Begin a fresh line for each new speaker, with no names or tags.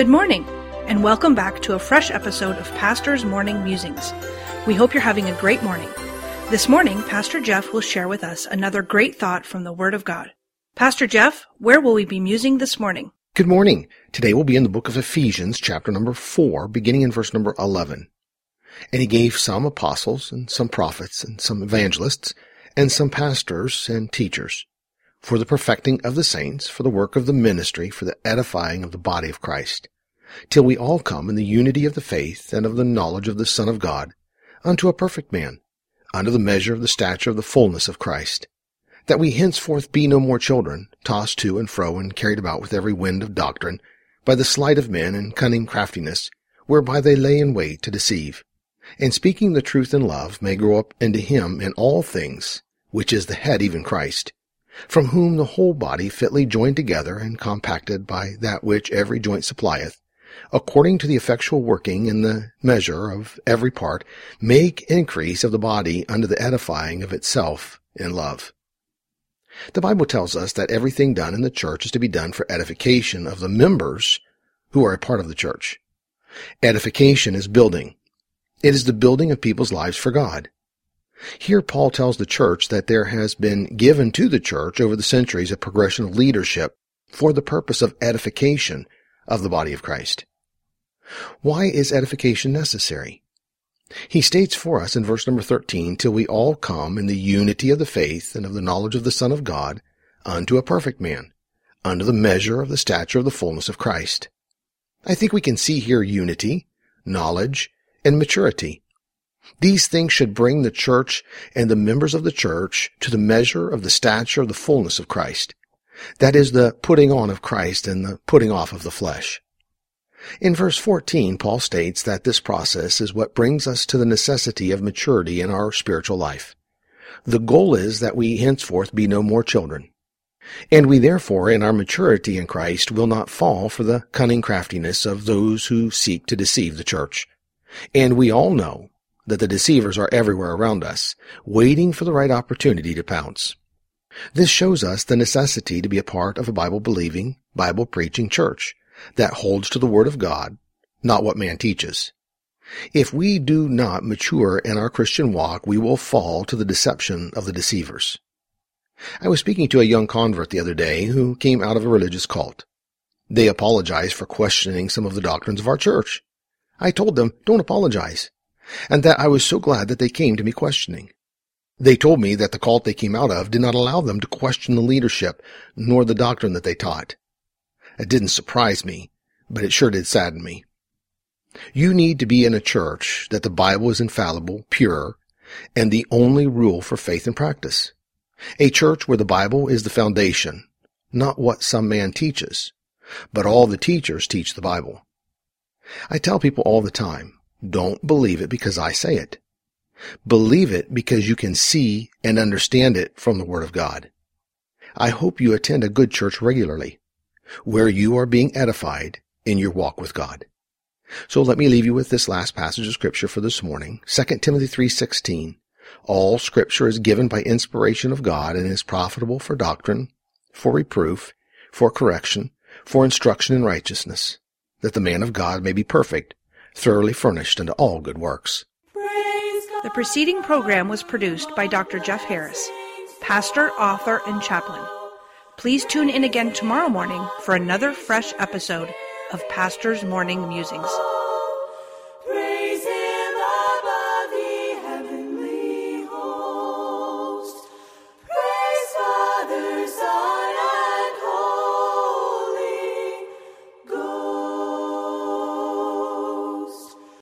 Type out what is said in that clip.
Good morning, and welcome back to a fresh episode of Pastor's Morning Musings. We hope you're having a great morning. This morning, Pastor Jeff will share with us another great thought from the Word of God. Pastor Jeff, where will we be musing this morning?
Good morning. Today we'll be in the book of Ephesians, chapter number 4, beginning in verse number 11. And he gave some apostles, and some prophets, and some evangelists, and some pastors and teachers for the perfecting of the saints, for the work of the ministry, for the edifying of the body of Christ, till we all come in the unity of the faith and of the knowledge of the Son of God, unto a perfect man, unto the measure of the stature of the fullness of Christ, that we henceforth be no more children, tossed to and fro and carried about with every wind of doctrine, by the sleight of men and cunning craftiness, whereby they lay in wait to deceive, and speaking the truth in love may grow up into him in all things, which is the head even Christ, from whom the whole body fitly joined together and compacted by that which every joint supplieth, according to the effectual working in the measure of every part, make increase of the body unto the edifying of itself in love. The Bible tells us that everything done in the church is to be done for edification of the members who are a part of the church. Edification is building. It is the building of people's lives for God. Here Paul tells the church that there has been given to the church over the centuries a progression of leadership for the purpose of edification of the body of Christ. Why is edification necessary? He states for us in verse number 13, till we all come in the unity of the faith and of the knowledge of the Son of God unto a perfect man, unto the measure of the stature of the fullness of Christ. I think we can see here unity, knowledge, and maturity. These things should bring the church and the members of the church to the measure of the stature of the fullness of Christ. That is the putting on of Christ and the putting off of the flesh. In verse 14, Paul states that this process is what brings us to the necessity of maturity in our spiritual life. The goal is that we henceforth be no more children. And we therefore, in our maturity in Christ, will not fall for the cunning craftiness of those who seek to deceive the church. And we all know that the deceivers are everywhere around us, waiting for the right opportunity to pounce. This shows us the necessity to be a part of a Bible believing, Bible preaching church that holds to the Word of God, not what man teaches. If we do not mature in our Christian walk, we will fall to the deception of the deceivers. I was speaking to a young convert the other day who came out of a religious cult. They apologized for questioning some of the doctrines of our church. I told them, don't apologize and that I was so glad that they came to me questioning. They told me that the cult they came out of did not allow them to question the leadership nor the doctrine that they taught. It didn't surprise me, but it sure did sadden me. You need to be in a church that the Bible is infallible, pure, and the only rule for faith and practice. A church where the Bible is the foundation, not what some man teaches, but all the teachers teach the Bible. I tell people all the time, don't believe it because I say it. Believe it because you can see and understand it from the Word of God. I hope you attend a good church regularly, where you are being edified in your walk with God. So let me leave you with this last passage of scripture for this morning, 2 Timothy 3:16. All scripture is given by inspiration of God and is profitable for doctrine, for reproof, for correction, for instruction in righteousness, that the man of God may be perfect, thoroughly furnished unto all good works.
The preceding program was produced by Dr. Jeff Harris, pastor, author, and chaplain. Please tune in again tomorrow morning for another fresh episode of Pastor's Morning Musings.